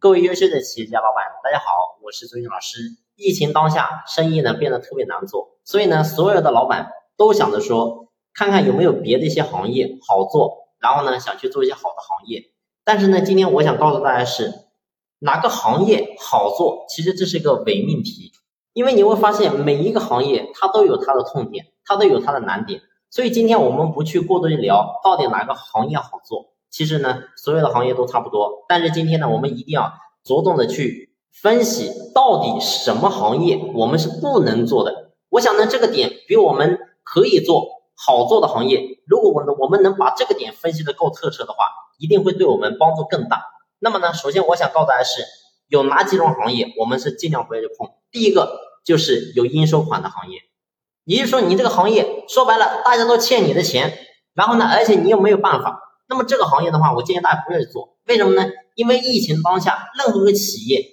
各位优秀的企业家老板，大家好，我是周军老师。疫情当下，生意呢变得特别难做，所以呢，所有的老板都想着说，看看有没有别的一些行业好做，然后呢，想去做一些好的行业。但是呢，今天我想告诉大家是，哪个行业好做，其实这是一个伪命题，因为你会发现每一个行业它都有它的痛点，它都有它的难点。所以今天我们不去过多的聊到底哪个行业好做，其实呢，所有的行业都差不多。但是今天呢，我们一定要着重的去分析到底什么行业我们是不能做的。我想呢，这个点比我们可以做好做的行业，如果我们我们能把这个点分析的够透彻的话，一定会对我们帮助更大。那么呢，首先我想告诉大家是有哪几种行业我们是尽量不要去碰。第一个就是有应收款的行业。也就是说，你这个行业说白了，大家都欠你的钱，然后呢，而且你又没有办法，那么这个行业的话，我建议大家不要去做。为什么呢？因为疫情当下，任何一个企业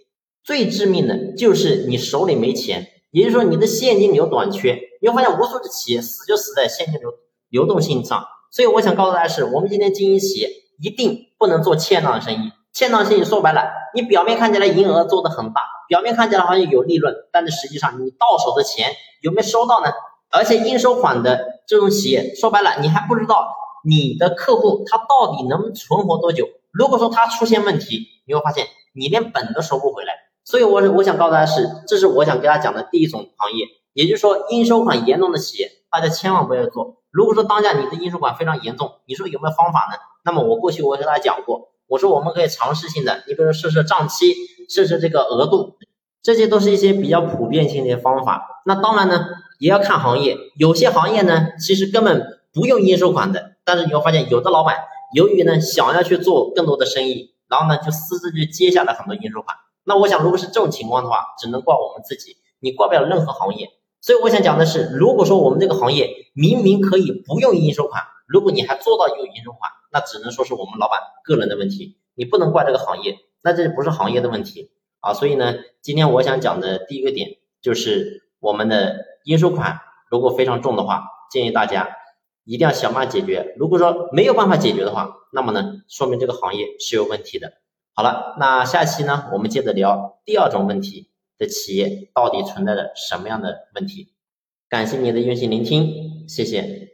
最致命的就是你手里没钱，也就是说你的现金流短缺。你会发现无数的企业死就死在现金流流动性上。所以我想告诉大家是，我们今天经营企业一定不能做欠账的生意。欠账生意说白了，你表面看起来营业额做的很大，表面看起来好像有利润，但是实际上你到手的钱有没有收到呢？而且应收款的这种企业，说白了，你还不知道你的客户他到底能存活多久。如果说他出现问题，你会发现你连本都收不回来。所以，我我想告诉大家是，这是我想给大家讲的第一种行业，也就是说应收款严重的企业，大家千万不要做。如果说当下你的应收款非常严重，你说有没有方法呢？那么我过去我给大家讲过，我说我们可以尝试性的，你比如说设设账期，设设这个额度，这些都是一些比较普遍性的方法。那当然呢。也要看行业，有些行业呢，其实根本不用应收款的。但是你会发现，有的老板由于呢想要去做更多的生意，然后呢就私自去接下来很多应收款。那我想，如果是这种情况的话，只能怪我们自己，你怪不了任何行业。所以我想讲的是，如果说我们这个行业明明可以不用应收款，如果你还做到有应收款，那只能说是我们老板个人的问题，你不能怪这个行业，那这不是行业的问题啊。所以呢，今天我想讲的第一个点就是我们的。应收款如果非常重的话，建议大家一定要想办法解决。如果说没有办法解决的话，那么呢，说明这个行业是有问题的。好了，那下期呢，我们接着聊第二种问题的企业到底存在着什么样的问题。感谢你的用心聆听，谢谢。